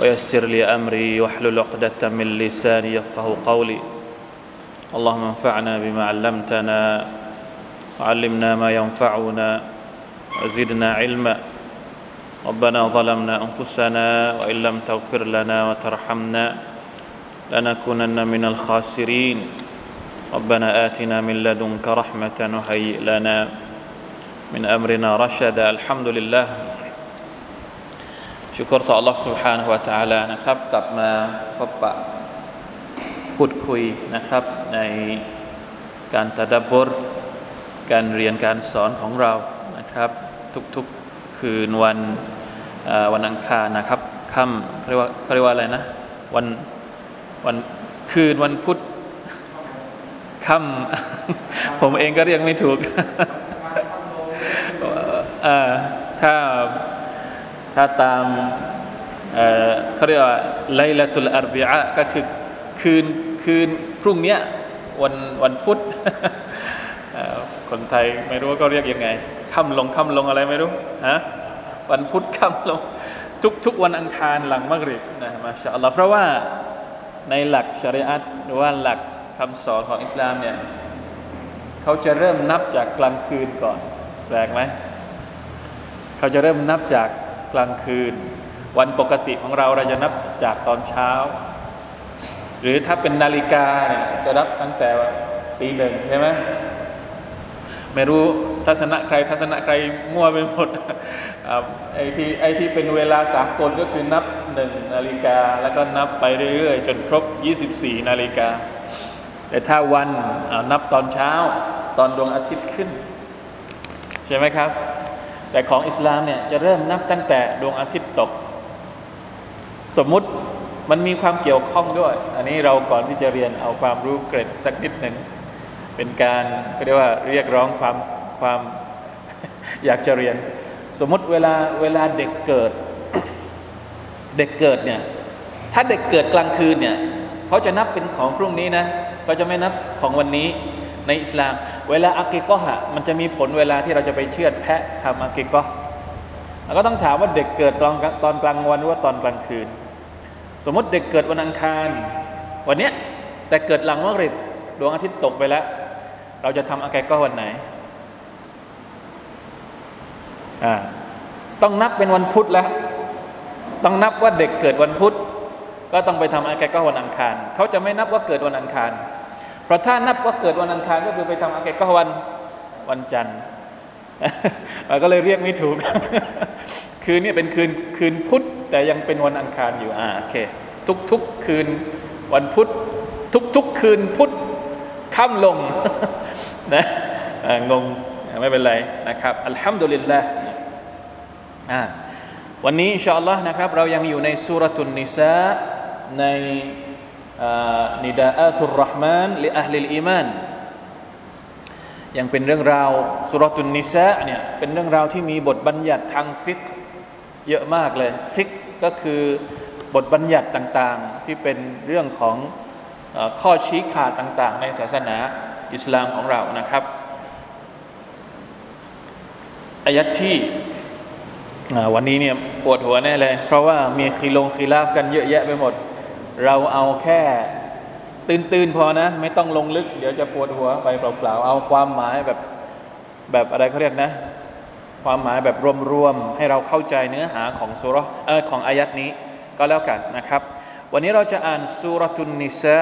ويسر لي أمري واحلل عقدة من لساني يفقه قولي. اللهم انفعنا بما علمتنا وعلمنا ما ينفعنا وزدنا علما. ربنا ظلمنا أنفسنا وإن لم تغفر لنا وترحمنا لنكونن من الخاسرين. ربنا آتنا من لدنك رحمة وهيئ لنا. من أمرنا رشدا. الحمد لله. ชุกรต่อ Allah سبحانه และ تعالى นะครับ กลับมาพบปะพูดคุยนะครับ ในการตะดับบรการเรียนการสอนของเรานะครับ ทุกๆคืนวันวันอังคารนะครับค่ำเขาเรียกว่าเขาเรียกว่าอะไรนะ วันวันคืนวันพุธค่ำผมเองก็เรียกไม่ถูกถ้า ถ้าตามเขาเรียกว่าไลลาตุลอารบิอะก็คือคืนคืนพรุ่งนี้วันวันพุธคนไทยไม่รู้ว่าก็เรียกยังไงค่ำลงค่ำลงอะไรไม่รู้ฮะวันพุธค่ำลงทุกทุกวันอังคารหลังมักริบนะมาชาอัลลอฮ์เพราะว่าในหลักชริอัตหรือว่าหลักคำสอนของอิสลามเนี่ยเขาจะเริ่มนับจากกลางคืนก่อน แปลกไหมเขาจะเริ่มนับจาก กลางคืน วันปกติของเราเราจะนับจากตอนเช้า หรือถ้าเป็นนาฬิกาเนี่ยจะนับตั้งแต่ตีหนึ่งใช่ไหมไม่รู้ทัศนะใครทัศนะใครมั่วไปหมดไอ้ที่ไอ้ที่เป็นเวลาสากลก็คือนับหนึ่งนาฬิกา แล้วก็นับไปเรื่อยๆ จนครบ 24 นาฬิกา แต่ถ้าวันนับตอนเช้าตอนดวงอาทิตย์ขึ้น ใช่ไหมครับ แต่ของอิสลามเนี่ยจะเริ่มนับตั้งแต่ดวงอาทิตย์ตก สมมุติมันมีความเกี่ยวข้องด้วย อันนี้เราก่อนที่จะเรียนเอาความรู้เกร็ดสักนิดหนึ่ง เป็นการก็เรียกว่าเรียกร้องความความอยากจะเรียน สมมติเวลาเวลาเด็กเกิด เด็กเกิดเนี่ยถ้าเด็กเกิดกลางคืนเนี่ยเขาจะนับเป็นของพรุ่งนี้นะเขาจะไม่นับของวันนี้ในอิสลาม เวลาอักิกะฮะมันจะมีผลเวลาที่เราจะไปเชือดแพะทำอักิกะแล้วก็ต้องถามว่าเด็กเกิดตอนตอนกลางวันหรือว่าตอนกลางคืน สมมติเด็กเกิดวันอังคาร วันเนี้ยแต่เกิดหลังมะริบดวงอาทิตย์ตกไปแล้ว เราจะทำอักิกะวันไหนอ่าต้องนับเป็นวันพุธแล้ว ต้องนับว่าเด็กเกิดวันพุธ ก็ต้องไปทำอักิกะวันอังคาร เขาจะไม่นับว่าเกิดวันอังคาร ราะถ้านับว่าเกิดวันอังคารก็คือไปทำอาเกก็วันวันจันทร์เราก็เลยเรียกไม่ถูก คืนนี้เป็นคืนคืนพุธแต่ยังเป็นวันอังคารอยู่อ่าโอเค ทุกทุกคืนวันพุธทุกทุกคืนพุธค่ำลงนะงงไม่เป็นไรนะครับالحمد للهอ่าวันนี้إن شاء اللهนะครับ เรายังอยู่ในسورة النساء ใน نداءات الرحمن لأهل الإيمانยังเป็นเรื่องราวسورة النساءเนี่ยเป็นเรื่องราวที่มีบทบัญญัติทางฟิกเยอะมากเลย ฟิกก็คือบทบัญญัติต่างๆ ที่เป็นเรื่องของข้อชี้ขาดต่างๆ ในศาสนาอิสลามของเรานะครับอายัดที่วันนี้เนี่ยปวดหัวแน่เลย เพราะว่ามีคีลงคีลาฟกันเยอะแยะไปหมด เราเอาแค่ตื่นๆพอนะ ไม่ต้องลงลึก เดี๋ยวจะปวดหัวไปเปล่าๆเอาความหมายแบบแบบอะไรเขาเรียกนะ ความหมายแบบรวมๆให้เราเข้าใจเนื้อหาของสุรเออของอายัดนี้ ก็แล้วกันนะครับ วันนี้เราจะอ่านสุรทุนนิสา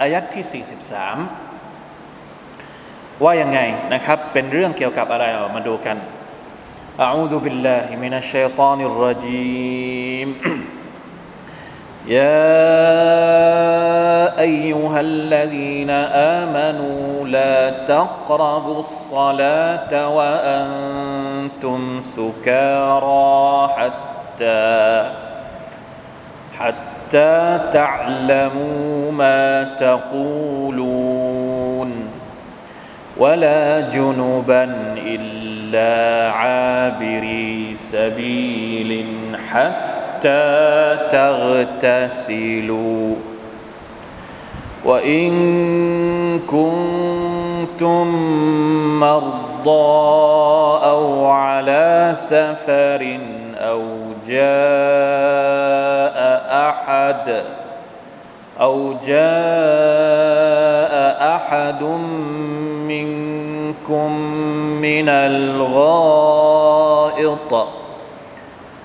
อายัดที่ 43 ว่ายังไงนะครับ เป็นเรื่องเกี่ยวกับอะไรเอามาดูกัน أعوذ بالله من الشيطان الرجيم يا أيها الذين آمنوا لا تقربوا الصلاة وأنتم سكارى حتى حتى تعلموا ما تقولون ولا جنبا إلا عابري سبيل حتى تغتسلوا. وإن كنتم مرضى أو على سفر أو جاء أحد أو جاء أحد منكم من الغائط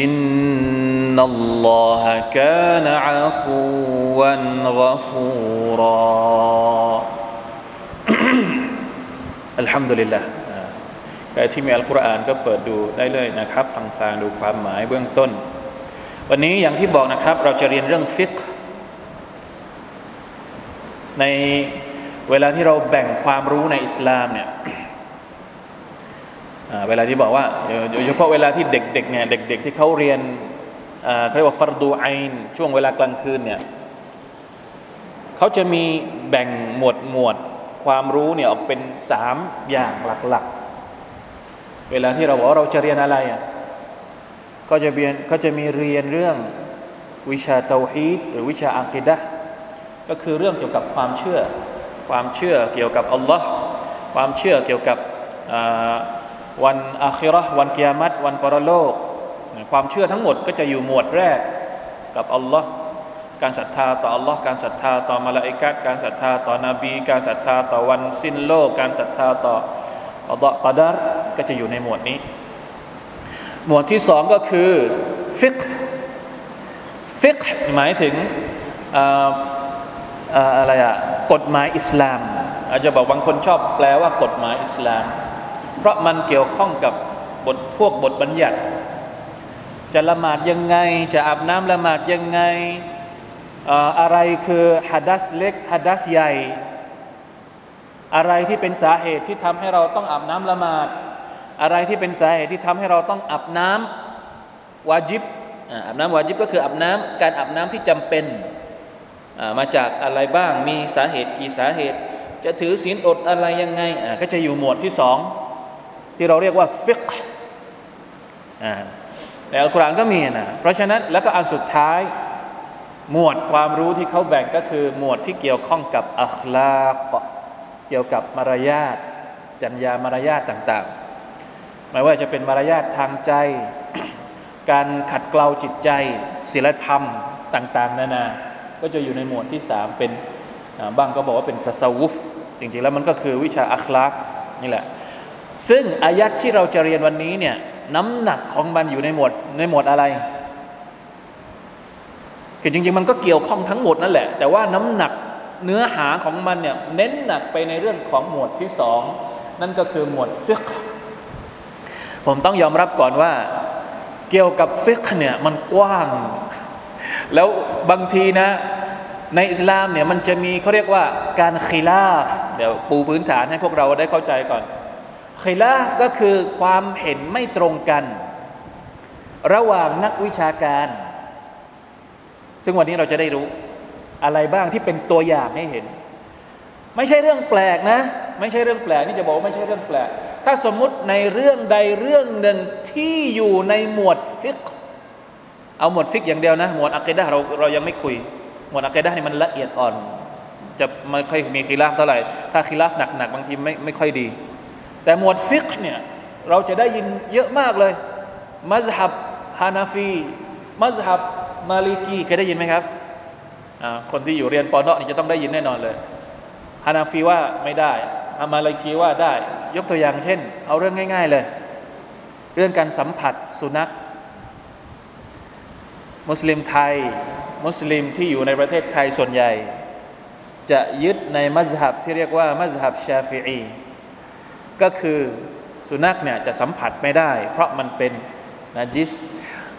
อินนัลลอฮะกานอาฟูวันกฟูรออัลฮัมดุลิลละใครที่มีอัลกุรอานก็เปิดดูได้เลยนะครับทพลางๆดูความหมายเบื้องต้น วันนี้อย่างที่บอกนะครับ เราจะเรียนเรื่องฟิกในเวลาที่เราแบ่งความรู้ในอิสลามเนี่ย เวลาที่บอกว่าโดยเฉพาะเวลาที่เด็กๆเนี่ยเด็ก ๆ ที่เขาเรียนเขาเรียกว่าฟารดูไอนช่วงเวลากลางคืนเนี่ยเขาจะมีแบ่งหมวดหมวดความรู้เนี่ยออกเป็นสามอย่างหลักๆ เวลาที่เราบอกว่าเราจะเรียนอะไรอะก็จะเรียนก็จะมีเรียนเรื่องวิชาเตาฮีดหรือวิชาอักิดะก็คือเรื่องเกี่ยวกับความเชื่อ ความเชื่อเกี่ยวกับอัลลอฮ์ความเชื่อเกี่ยวกับ วันอาคิรอวันกิยามัตวันปรโลก ความเชื่อทั้งหมดก็จะอยู่หมวดแรกกับอัลลอฮ์การศรัทธาต่ออัลลอฮ์การศรัทธาต่อมลาอิกะฮ์การศรัทธาต่อนบี การศรัทธาต่อวันสิ้นโลก การศรัทธาต่ออัลลอฮ์กอดารก็จะอยู่ในหมวดนี้ หมวดที่สองก็คือฟิกฟิกหมายถึงอะไรอะกฎหมายอิสลาม อาจจะบอกบางคนชอบแปลว่ากฎหมายอิสลาม เพราะมันเกี่ยวข้องกับบทพวกบทบัญญัติ จะละหมาดยังไง จะอาบน้ำละหมาดยังไงอะไรคือฮัดัสเล็กฮัดัสใหญ่ อะไรที่เป็นสาเหตุที่ทำให้เราต้องอาบน้ำละหมาด อะไรที่เป็นสาเหตุที่ทำให้เราต้องอาบน้ำวาจิบอาบน้ำวาจิบก็คืออาบน้ำการอาบน้ำที่จำเป็นมาจากอะไรบ้างมีสาเหตุกี่สาเหตุ จะถือศีลอดอะไรยังไงก็จะอยู่หมวดที่สอง ที่เราเรียกว่าฟิกในอัลกุรอานก็มีนะเพราะฉะนั้นแล้วก็อันสุดท้าย หมวดความรู้ที่เขาแบ่งก็คือ หมวดที่เกี่ยวข้องกับอัคลากเกี่ยวกับมารยาทจัญญามารยาทต่างๆ ไม่ว่าจะเป็นมารยาททางใจ การขัดเกลาจิตใจศีลธรรมต่าง ๆ นานา ก็จะอยู่ในหมวดที่สามเป็นบางก็บอกว่าเป็นตัสวุฟจริงๆแล้วมันก็คือวิชาอัคลากนี่แหละ ซึ่งอายัดที่เราจะเรียนวันนี้เนี่ยน้ำหนักของมันอยู่ในหมวดในหมวดอะไรคือจริง ๆ มันก็เกี่ยวข้องทั้งหมดนั่นแหละ แต่ว่าน้ำหนักเนื้อหาของมันเนี่ยเน้นหนักไปในเรื่องของหมวดที่สองนั่นก็คือหมวดฟิกผมต้องยอมรับก่อนว่า เกี่ยวกับฟิกเนี่ยมันกว้าง แล้วบางทีนะในอิสลามเนี่ยมันจะมีเขาเรียกว่าการคีลาฟเดี๋ยวปูพื้นฐานให้พวกเราได้เข้าใจก่อน คลาฟก็คือความเห็นไม่ตรงกัน ระหว่างนักวิชาการ ซึ่งวันนี้เราจะได้รู้อะไรบ้างที่เป็นตัวอย่างให้เห็น ไม่ใช่เรื่องแปลกนะ ไม่ใช่เรื่องแปลกนี่จะบอกว่าไม่ใช่เรื่องแปลก ถ้าสมมุติในเรื่องใดเรื่องหนึ่งที่อยู่ในหมวดฟิกเอาหมวดฟิกอย่างเดียวนะ หมวดอะกีดะเราเรายังไม่คุย หมวดอะกีดะนี่มันละเอียดอ่อน จะไม่ค่อยมีคิลาฟเท่าไหร่ ถ้าคิลาฟหนักๆบางทีไม่ไม่ค่อยดี แต่หมวดฟิกเนี่ยเราจะได้ยินเยอะมากเลย มัซฮับฮานาฟี มัซฮับมาลิกีเคยได้ยินไหมครับคนที่อยู่เรียนปอเนาะนี่จะต้องได้ยินแน่นอนเลยฮานาฟีว่าไม่ได้อามาลากีว่าได้ ยกตัวอย่างเช่น เอาเรื่องง่าย ๆเลย เรื่องการสัมผัสสุนัข มุสลิมไทย มุสลิมที่อยู่ในประเทศไทยส่วนใหญ่ จะยึดในมัซฮับที่เรียกว่ามัซฮับชาฟิอี ก็คือสุนัขเนี่ยจะสัมผัสไม่ได้ เพราะมันเป็นนาจิส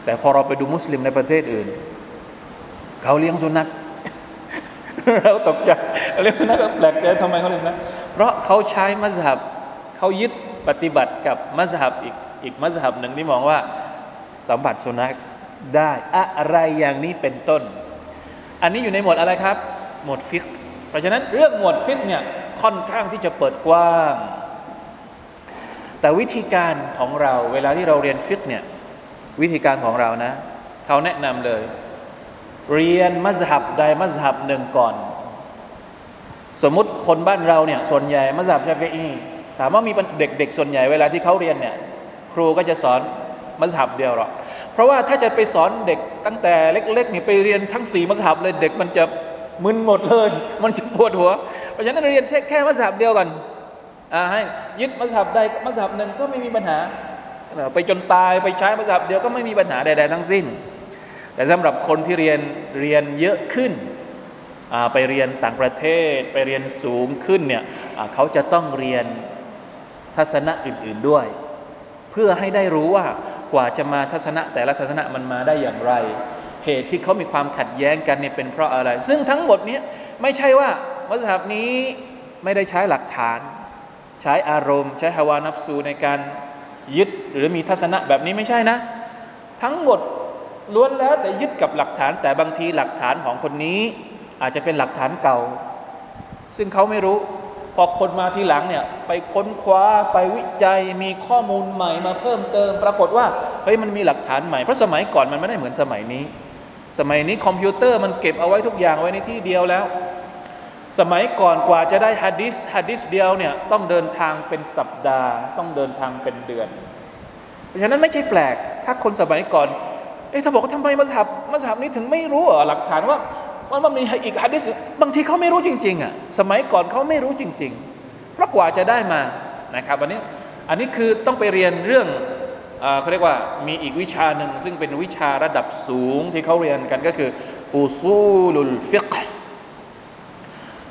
แต่พอเราไปดูมุสลิมในประเทศอื่น เขาเลี้ยงสุนัขเราตกใจเลี้ยงสุนัขแปลกใจทำไมเขาเลี้ยงสุนัขเพราะเขาใช้มัซฮับเขายึดปฏิบัติกับมัซฮับอีกอีกมัซฮับหนึ่งที่มองว่าสัมผัสสุนัขได้อะไรอย่างนี้เป็นต้น อันนี้อยู่ในหมวดอะไรครับ หมวดฟิกเพราะฉะนั้นเรื่องหมวดฟิกเนี่ยค่อนข้างที่จะเปิดกว้าง แต่วิธีการของเราเวลาที่เราเรียนฟิกเนี่ยวิธีการของเรานะ เขาแนะนำเลย เรียนมัซฮับใดมัซฮับหนึ่งก่อน สมมุติคนบ้านเราเนี่ยส่วนใหญ่มัซฮับชาฟีอีถามว่ามีเด็กๆส่วนใหญ่เวลาที่เขาเรียนเนี่ยครูก็จะสอนมัซฮับเดียวหรอกเพราะว่าถ้าจะไปสอนเด็กตั้งแต่เล็กๆนี่ไปเรียนทั้งสี่มัสฮับเลยเด็กมันจะมึนหมดเลย มันจะปวดหัว เพราะฉะนั้นเรียนแค่มัสฮับเดียวกันอ่า ให้ยึดมัสฮับใดมัสฮับหนึ่งก็ไม่มีปัญหา ไปจนตายไปใช้มัสฮับเดียวก็ไม่มีปัญหาใด ๆ ทั้งสิ้น แต่สำหรับคนที่เรียนเรียนเยอะขึ้นไปเรียนต่างประเทศ ไปเรียนสูงขึ้นเนี่ยเขาจะต้องเรียนทัศนะอื่น ๆด้วย เพื่อให้ได้รู้ว่ากว่าจะมาทัศนะ แต่ละทัศนะมันมาได้อย่างไร เหตุที่เขามีความขัดแย้งกันเนี่ยเป็นเพราะอะไร ซึ่งทั้งหมดนี้ไม่ใช่ว่ามัสยิดนี้ไม่ได้ใช้หลักฐาน ใช้อารมณ์ ใช้ฮาวานับซูในการยึดหรือมีทัศนะแบบนี้ไม่ใช่นะ ทั้งหมดล้วนแล้วแต่ยึดกับหลักฐาน แต่บางทีหลักฐานของคนนี้ อาจจะเป็นหลักฐานเก่า ซึ่งเขาไม่รู้ พอคนมาทีหลังเนี่ยไปค้นคว้าไปวิจัยมีข้อมูลใหม่มาเพิ่มเติม ปรากฏว่าเฮ้ยมันมีหลักฐานใหม่เพราะสมัยก่อนมันไม่ได้เหมือนสมัยนี้ สมัยนี้คอมพิวเตอร์มันเก็บเอาไว้ทุกอย่างไว้ในที่เดียวแล้ว สมัยก่อนกว่าจะได้ฮะดิษฮะดิษเดียวเนี่ยต้องเดินทางเป็นสัปดาห์ ต้องเดินทางเป็นเดือน เพราะฉะนั้นไม่ใช่แปลก ถ้าคนสมัยก่อน เอ๊ะถ้าบอกว่าทำไมมัสยิดมัสยิดนี้ถึงไม่รู้หลักฐานว่ามันมันมีอีกฮะดิษบางทีเขาไม่รู้จริงๆอะสมัยก่อนเขาไม่รู้จริง ๆ เพราะกว่าจะได้มานะครับอันนี้อันนี้คือต้องไปเรียนเรื่องเขาเรียกว่ามีอีกวิชาหนึ่งซึ่งเป็นวิชาระดับสูงที่เขาเรียนกันก็คืออุซูลุลฟิก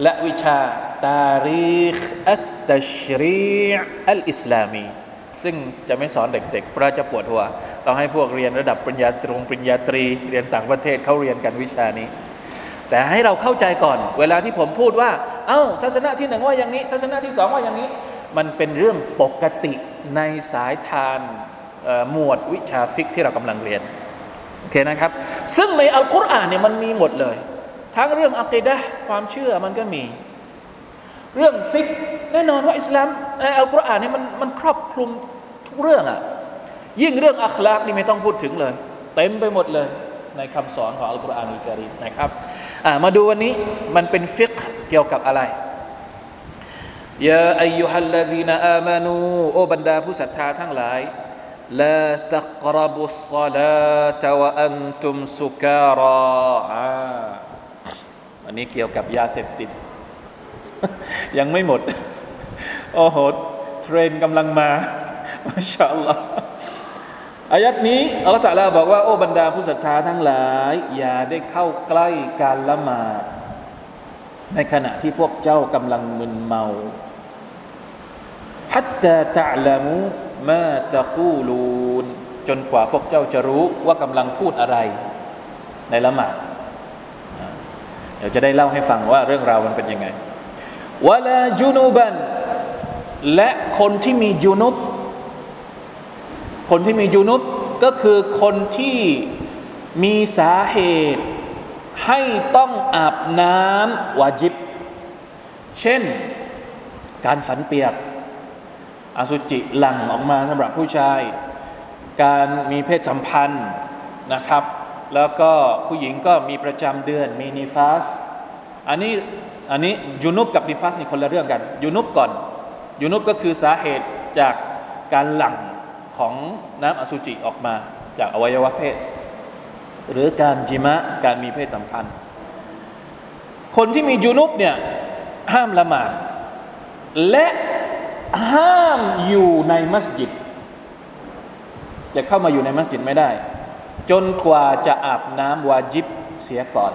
และวิชาตารีคอัตตชรีอัลอิสลามีซึ่งจะไม่สอนเด็กๆเพราะจะปวดหัวต้องให้พวกเรียนระดับปริญญาตรงปริญญาตรี เรียนต่างประเทศเขาเรียนกันวิชานี้ แต่ให้เราเข้าใจก่อน เวลาที่ผมพูดว่า เอา้าทัศนะที่หนึ่งว่าอย่างนี้ ทัศนะที่สองว่าอย่างนี้ มันเป็นเรื่องปกติในสายทานหมวดวิชาฟิกที่เรากำลังเรียนโอเคนะครับ ซึ่งในอัลกุรอานเนี่ยมันมีหมดเลย ทั้งเรื่องอักีดะความเชื่อมันก็มี เรื่องฟิกแน่นอนว่าอิสลามในอัลกุรอานเนี่ยมันมันครอบคลุมทุกเรื่องอะยิ่งเรื่องอัคลากนี่ไม่ต้องพูดถึงเลย เต็มไปหมดเลยในคำสอนของالقرآن الكريمนะครับมาดูวันนี้มันเป็นฟิกเกี่ยวกับอะไรยาอายุฮัลลดีนอามานูโอบรรดาผู้ศรัทธาทั้งหลายลาตักรบุสซาลาตวะอันตุมสุการา นนี้เกี่ยวกับยาเสพติด ยังไม่หมด โอ้โห เทรนกำลังมามาชาอัลลอฮ์อายัดนี้อัลลอฮฺตะลาบอกว่า โอ้บรรดาผู้ศรัทธาทั้งหลาย อย่าได้เข้าใกล้การละหมาดในขณะที่พวกเจ้ากำลังมึนเมาฮัตตาตะลามุมาตะกูลูนจนกว่าพวกเจ้าจะรู้ว่ากำลังพูดอะไร ในละหมาด ดี๋ยวจะได้เล่าให้ฟังว่าเรื่องราวมันเป็นยังไงวะลาจุนูบันและคนที่มีจุนุบคนที่มียูนุบก็คือคนที่มีสาเหตุ ให้ต้องอาบน้ำวาจิบ เช่น การฝันเปียก อสุจิหลั่งออกมาสำหรับผู้ชาย การมีเพศสัมพันธ์นะครับ แล้วก็ผู้หญิงก็มีประจำเดือนมีนิฟาสอันนี้อันนี้ยูนุบกับนิฟาสนี่คนละเรื่องกันยูนุบก่อนยูนุบก็คือสาเหตุจากการหลั่งของน้ำอสุจิออกมาจากอวัยวะเพศ หรือการจิมะการมีเพศสัมพันธ์ คนที่มียูนุบเนี่ยห้ามละหมาดและห้ามอยู่ในมัสยิดจะเข้ามาอยู่ในมัสยิดไม่ได้ จนกว่าจะอาบน้ำวาจิบเสียก่อน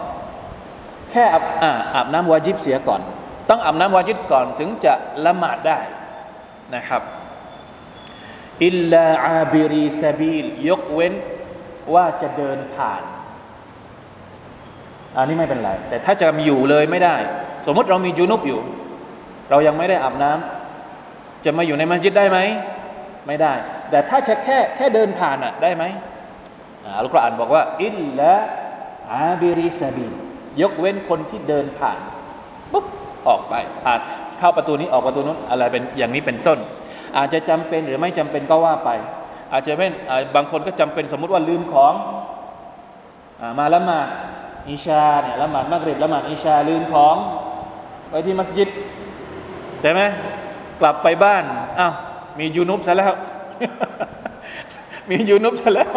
แค่ค่อาบอาอาบน้ำวาจิบเสียก่อน ต้องอาบน้ำวาจิบก่อนถึงจะละหมาดได้นะครับอิลลาอาบิรีซาบีลยกเว้นว่าจะเดินผ่าน อันนี้ไม่เป็นไร แต่ถ้าจะมีอยู่เลยไม่ได้ สมมติเรามีจูนุบอยู่ เรายังไม่ได้อาบน้ำจะมาอยู่ในมัสยิดได้ไหม ไม่ได้ แต่ถ้าจะแค่แค่เดินผ่านอะได้ไหม อัลกุรอานบอกว่า อิลละอาบิริซาบียกเว้นคนที่เดินผ่านปุ๊บออกไปผ่านเข้าประตูนี้ออกประตูนู้นอะไรเป็นอย่างนี้เป็นต้น อาจจะจำเป็นหรือไม่จำเป็นก็ว่าไป อาจจะเป็นบางคนก็จำเป็นสมมุติว่าลืมของอมาละหมาดอิชาเนี่ยละหมาดมักริบละหมาดอิชาลืมของไปที่มัสยิดใช่ไหมกลับไปบ้านอ้าวมียูนุบซะแล้ว มียูนุบซะแล้ว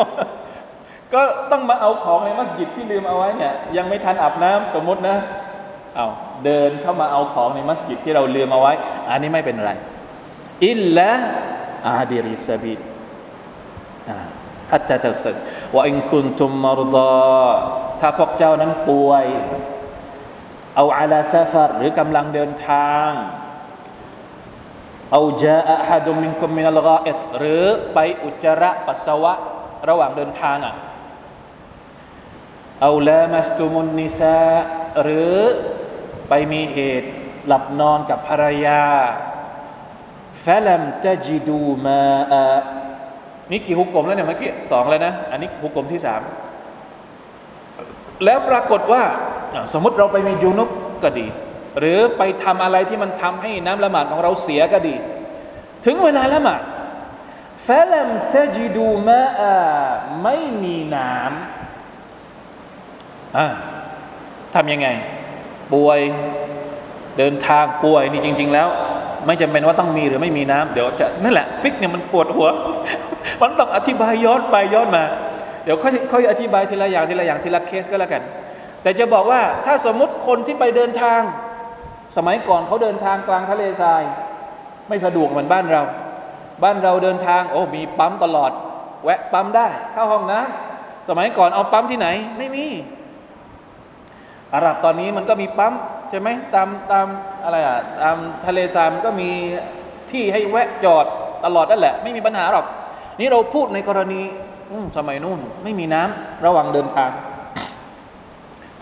ก็ต้องมาเอาของในมัสยิดที่ลืมเอาไว้เนี่ยยังไม่ทันอาบน้ำสมมตินะเอาเดินเข้ามาเอาของในมัสยิดที่เราลืมเอาไว้ อันนี้ไม่เป็นไร อิลละอาบิริสบิดฮัตตาตักสัดว่าอินคุนตุมมารดาถ้าพวกเจ้านั้นป่วย เอาอาลาซาฟารหรือกำลังเดินทางเอาจาอะฮัดุมินคุมมินัลกาอิดหรือไปอุจจาระปัสสาวะ ระหว่างเดินทางอะ เอาลามัสตุมุนนิซาหรือไปมีเหตุหลับนอนกับภรรยาฟะลัมตจิดูมาอะนี่กี่ฮุกกลมแล้วเนี่ยเมื่อกี้สองแล้วนะ อันนี้ฮุกกลมที่สามแล้วปรากฏว่า สมมติเราไปมีจูนุบก็ดี หรือไปทำอะไรที่มันทำให้น้ำละหมาดของเราเสียก็ดี ถึงเวลาละหมาดฟะลัมตจิดูมาอะไม่มีน้ำ ทำยังไง ป่วยเดินทางป่วยนี่จริง ๆ แล้ว ไม่จำเป็นว่าต้องมีหรือไม่มีน้ำเดี๋ยวจะนั่นแหละฟิกเนี่ยมันปวดหัว มันต้องอธิบายย้อนไปย้อนมา เดี๋ยวค่อยค่อยอธิบายทีละอย่างทีละอย่างทีละเคสก็แล้วกัน แต่จะบอกว่าถ้าสมมุติคนที่ไปเดินทาง สมัยก่อนเขาเดินทางกลางทะเลทราย ไม่สะดวกเหมือนบ้านเรา บ้านเราเดินทางโอ้มีปั๊มตลอด แวะปั๊มได้เข้าห้องน้ำสมัยก่อนเอาปั๊มที่ไหนไม่มี อาหรับตอนนี้มันก็มีปั๊มใช่ไหมตามตามอะไรอะตามทะเลทรายมันก็มีที่ให้แวะจอดตลอดนั่นแหละ ไม่มีปัญหาหรอกนี่เราพูดในกรณีสมัยนู่นไม่มีน้ำระหว่างเดินทาง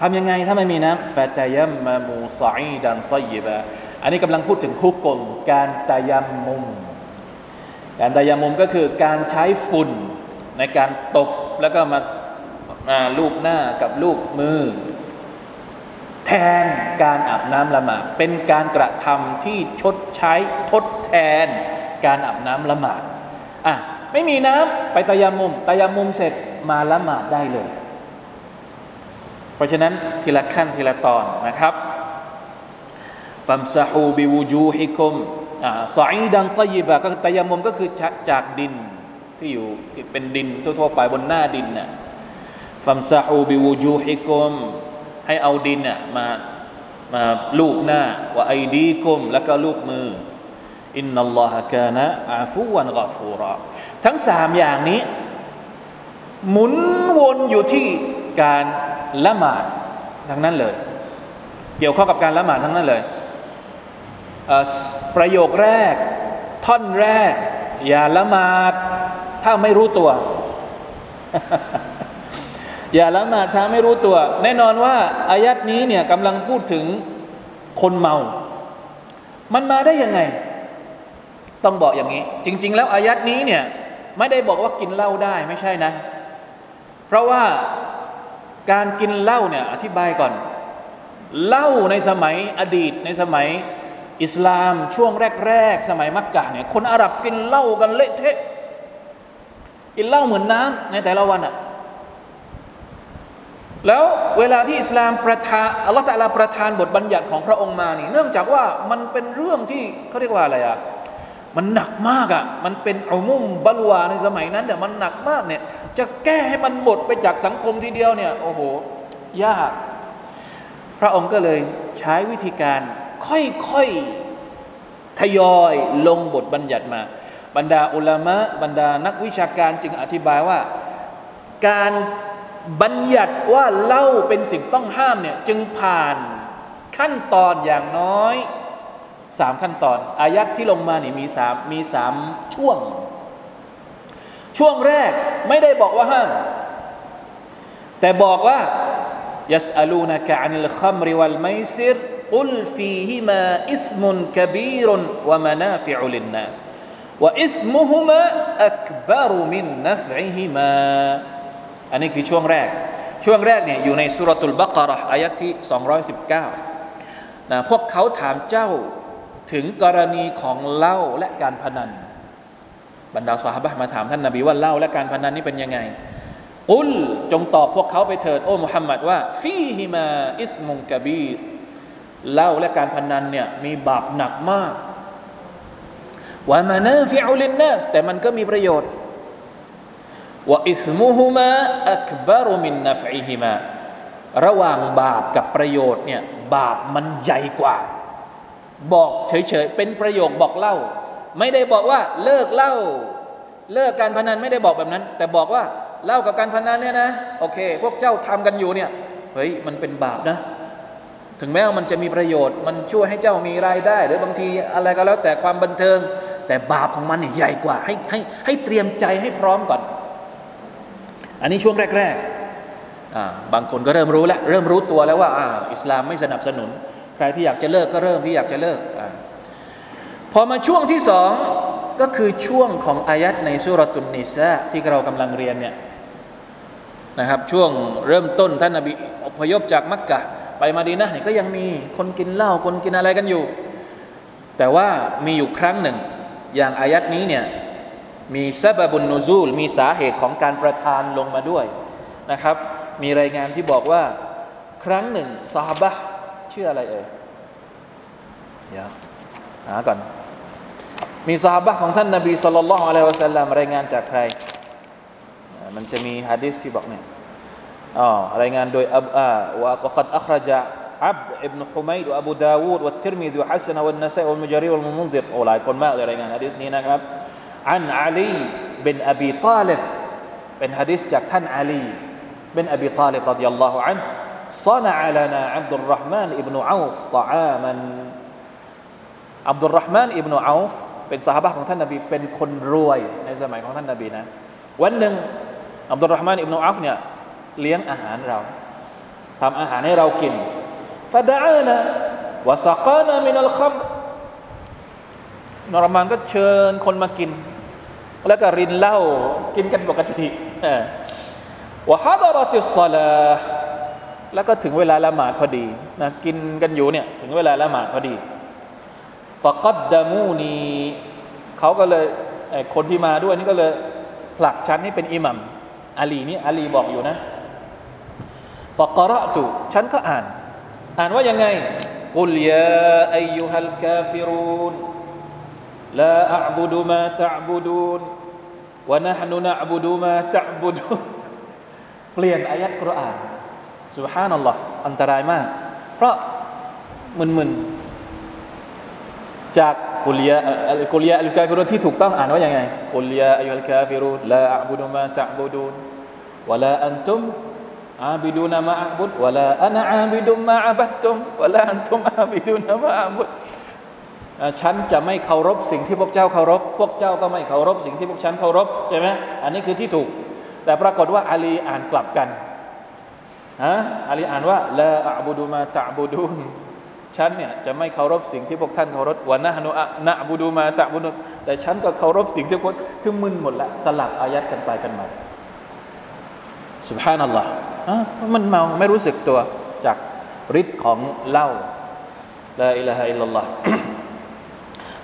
ทำยังไงถ้าไม่มีน้ำฟาตายัมมามูซาอีดันตอยบะอันนี้กำลังพูดถึงคุกกลการตายัมมุม การตายัมมุมก็คือการใช้ฝุ่นในการตบแล้วก็มามาลูบหน้ากับลูบมือ แทนการอาบน้ำละหมาดเป็นการกระทำที่ชดใช้ทดแทนการอาบน้ำละหมาดอะไม่มีน้ำไปตายามุมตายามุมเสร็จมาละหมาดได้เลย เพราะฉะนั้นทีละขั้นทีละตอนนะครับฟัมซาฮูบิวูจูฮิคุมอ่าสอยดังตยิบะก็ตายามุมก็คือจากดินที่อยู่ที่เป็นดินทั่วๆไปบนหน้าดินน่ะฟัมซาฮูบิวูจูฮิคุม ให้เอาดินน่ะมามาลูบหน้าว่าไอดีคุมแล้วก็ลูบมืออินนัลลอฮะกานะอาฟูวันกอฟูรอทั้งสามอย่างนี้ หมุนวนอยู่ที่การละหมาดทั้งนั้นเลย เกี่ยวข้องกับการละหมาดทั้งนั้นเลย ประโยคแรก ท่อนแรก อย่าละหมาด ถ้าไม่รู้ตัว อย่าละหมาดถ้าไม่รู้ตัว แน่นอนว่าอายัดนี้เนี่ยกำลังพูดถึงคนเมา มันมาได้ยังไง ต้องบอกอย่างนี้ จริง ๆ แล้วอายัดนี้เนี่ยไม่ได้บอกว่ากินเหล้าได้ไม่ใช่นะ เพราะว่าการกินเหล้าเนี่ยอธิบายก่อนเหล้าในสมัยอดีตในสมัยอิสลามช่วงแรกๆ สมัยมักกะเนี่ยคนอาหรับกินเหล้ากันเละเทะกินเหล้าเหมือนน้ำในแต่ละวันอะ แล้วเวลาที่อิสลามประทานอัลลอฮฺตะลาประทานบทบัญญัติของพระองค์มานี่ เนื่องจากว่ามันเป็นเรื่องที่เขาเรียกว่าอะไรอะมันหนักมากอะ่ะมันเป็นอุมุมบัลวาในสมัยนั้นเนี่ยมันหนักมากเนี่ยจะแก้ให้มันหมดไปจากสังคมทีเดียวเนี่ยโอ้โหยาก พระองค์ก็เลยใช้วิธีการค่อยๆทยอยลงบทบัญญัติมา บรรดาอุลามะบรรดานักวิชาการจึงอธิบายว่าการ บัญญัติว่าเล่าเป็นสิ่งต้องห้ามเนี่ยจึงผ่านขั้นตอนอย่างน้อยสามขั้นตอน อายัดที่ลงมาเนี่ยมีสามมีสามช่วง ช่วงแรกไม่ได้บอกว่าห้าม แต่บอกว่ายัสอลูนกะอันลขัมริวัลไมซิรกุลฟีฮิมาอิสมุนกบีรุนวะมานาฟิอุลินนัสวะอิสมุฮุมาอักบารุมินนัฟอิฮิมา อันนี้คือช่วงแรก ช่วงแรกเนี่ยอยู่ในสุรตุลบากรอายัดที่ 219นะพวกเขาถามเจ้าถึงกรณีของเหล้าและการพนัน บรรดาสหบะมาถามท่านนาบีว่าเหล้าและการพนันนี่เป็นยังไง กุลจงตอบพวกเขาไปเถิดโอ้มุฮัมมัดว่าفيهما إثم كبيرเหล้าและการพนันเนี่ยมีบาปหนักมากومنافع للناسแต่มันก็มีประโยชน์ وإثمهما أكبر من نفعهماระหว่างบาปกับประโยชน์เนี่ยบาปมันใหญ่กว่า บอกเฉยๆเป็นประโยคบอกเล่า ไม่ได้บอกว่าเลิกเหล้า เลิกการพนันไม่ได้บอกแบบนั้น แต่บอกว่าเล่ากับการพนันเนี่ยนะโอเค พวกเจ้าทำกันอยู่เนี่ยเฮ้ยมันเป็นบาปนะ ถึงแม้ว่ามันจะมีประโยชน์ มันช่วยให้เจ้ามีรายได้ หรือบางทีอะไรก็แล้วแต่ความบันเทิง แต่บาปของมันเนี่ยใหญ่กว่า ให้ให้ให้เตรียมใจให้พร้อมก่อน อันนี้ช่วงแรกๆบางคนก็เริ่มรู้แล้วเริ่มรู้ตัวแล้วว่าออิสลามไม่สนับสนุน ใครที่อยากจะเลิกก็เริ่มที่อยากจะเลิกอพอมาช่วงที่สองก็คือช่วงของอายัดในสุรตุนนิสะที่เรากำลังเรียนเนี่ยนะครับช่วงเริ่มต้นท่านนบีอพยพจากมักกะไปมาดีนะเนี่ยก็ยังมีคนกินเหล้าคนกินอะไรกันอยู่ แต่ว่ามีอยู่ครั้งหนึ่ง อย่างอายัดนี้เนี่ย มีซาบบุนนูซูล มีสาเหตุของการประทานลงมาด้วยนะครับ มีรายงานที่บอกว่า ครั้งหนึ่งสาฮาบะเชื่ออะไรเอ่ยเดี๋ยวหาก่อน มีสาฮาบะของท่านนาบีสุลต่านละอะลัยวะสัลลัมรายงานจากใคร มันจะมีฮะดิษที่บอกเนี่ยอ๋อรายงานโดยอับอาวะกัดอัครจา عبد อิบนุฮุมัยดอับูดาวูดวัตติรมิดวัฮัสนะวัลนัสัยวัลมุจารีวัลมุนดิรโอ้หลายคนมากเลรายงานฮะดิษนี้นะครับ อันอาลีเป็นอบีตาลิบเป็นฮะดิษจากท่านอาลีเป็นอบีตาลิบรดิยัลลอฮุอันซานะอัลานาอับดุลรห์มานอิบนุอูฟตะอามันอับดุลรห์มานอิบนุอูฟเป็นสหายของท่านนบีเป็นคนรวยในสมัยของท่านนบีนะ วันหนึ่งอับดุลรห์มานอิบนุอูฟเนี่ยเลี้ยงอาหารเราทำอาหารให้เรากินฟาดานะวะสักานะมินัลคัมนรมานก็เชิญคนมากิน แล้วก็รินเหล้ากินกันปกติวะฮัดรติสลาแล้วก็ถึงเวลาละหมาดพอดีนะกินกันอยู่เนี่ยถึงเวลาละหมาดพอดีฟะกัดดามูนีเขาก็เลยคนที่มาด้วยนี่ก็เลยผลักฉันให้เป็นอิหมัมอาลีนี่อาลีบอกอยู่นะฟะกระตุฉันก็อ่าน อ่านว่ายังไงกุลยาอายุฮัลกาฟิรูน ลาอับุดุมาตะบุดูนวะนะฮนุนะบุดุมาตะบุดูนเปลี่ยนอายัดกุรอานสุบฮานัลลอฮ์อันตรายมาก เพราะมึนๆจากกุลยากุลยาอัลกาฟิรุนที่ถูกต้องอ่านว่ายังไงกุลยาอัยุลกาฟิรุนลาอับุดุมาตะบุดูนวะลาอันตุมอาบิดูนามาอับุดวะลาอันอาบิดุมาอับัดตุมวะลาอันตุมอาบิดูนามาอับุด ฉันจะไม่เคารพสิ่งที่พวกเจ้าเคารพ พวกเจ้าก็ไม่เคารพสิ่งที่พวกฉันเคารพใช่ไหมอันนี้คือที่ถูก แต่ปรากฏว่าอาลีอ่านกลับกันฮะอาลีอ่านว่าลาอับุดุมาตะบุดูนฉันเนี่ยจะไม่เคารพสิ่งที่พวกท่านเคารพวะนะฮนุอะนะบูดูมาตะบุดุแต่ฉันก็เคารพสิ่งที่พวกคือมึนหมดละสลับอายัดกันไปกันมาสุบฮานัลลอฮ์มันเมาไม่รู้สึกตัวจากฤทธิ์ของเหล้าลาอิลาฮะอิลลัลลอฮ์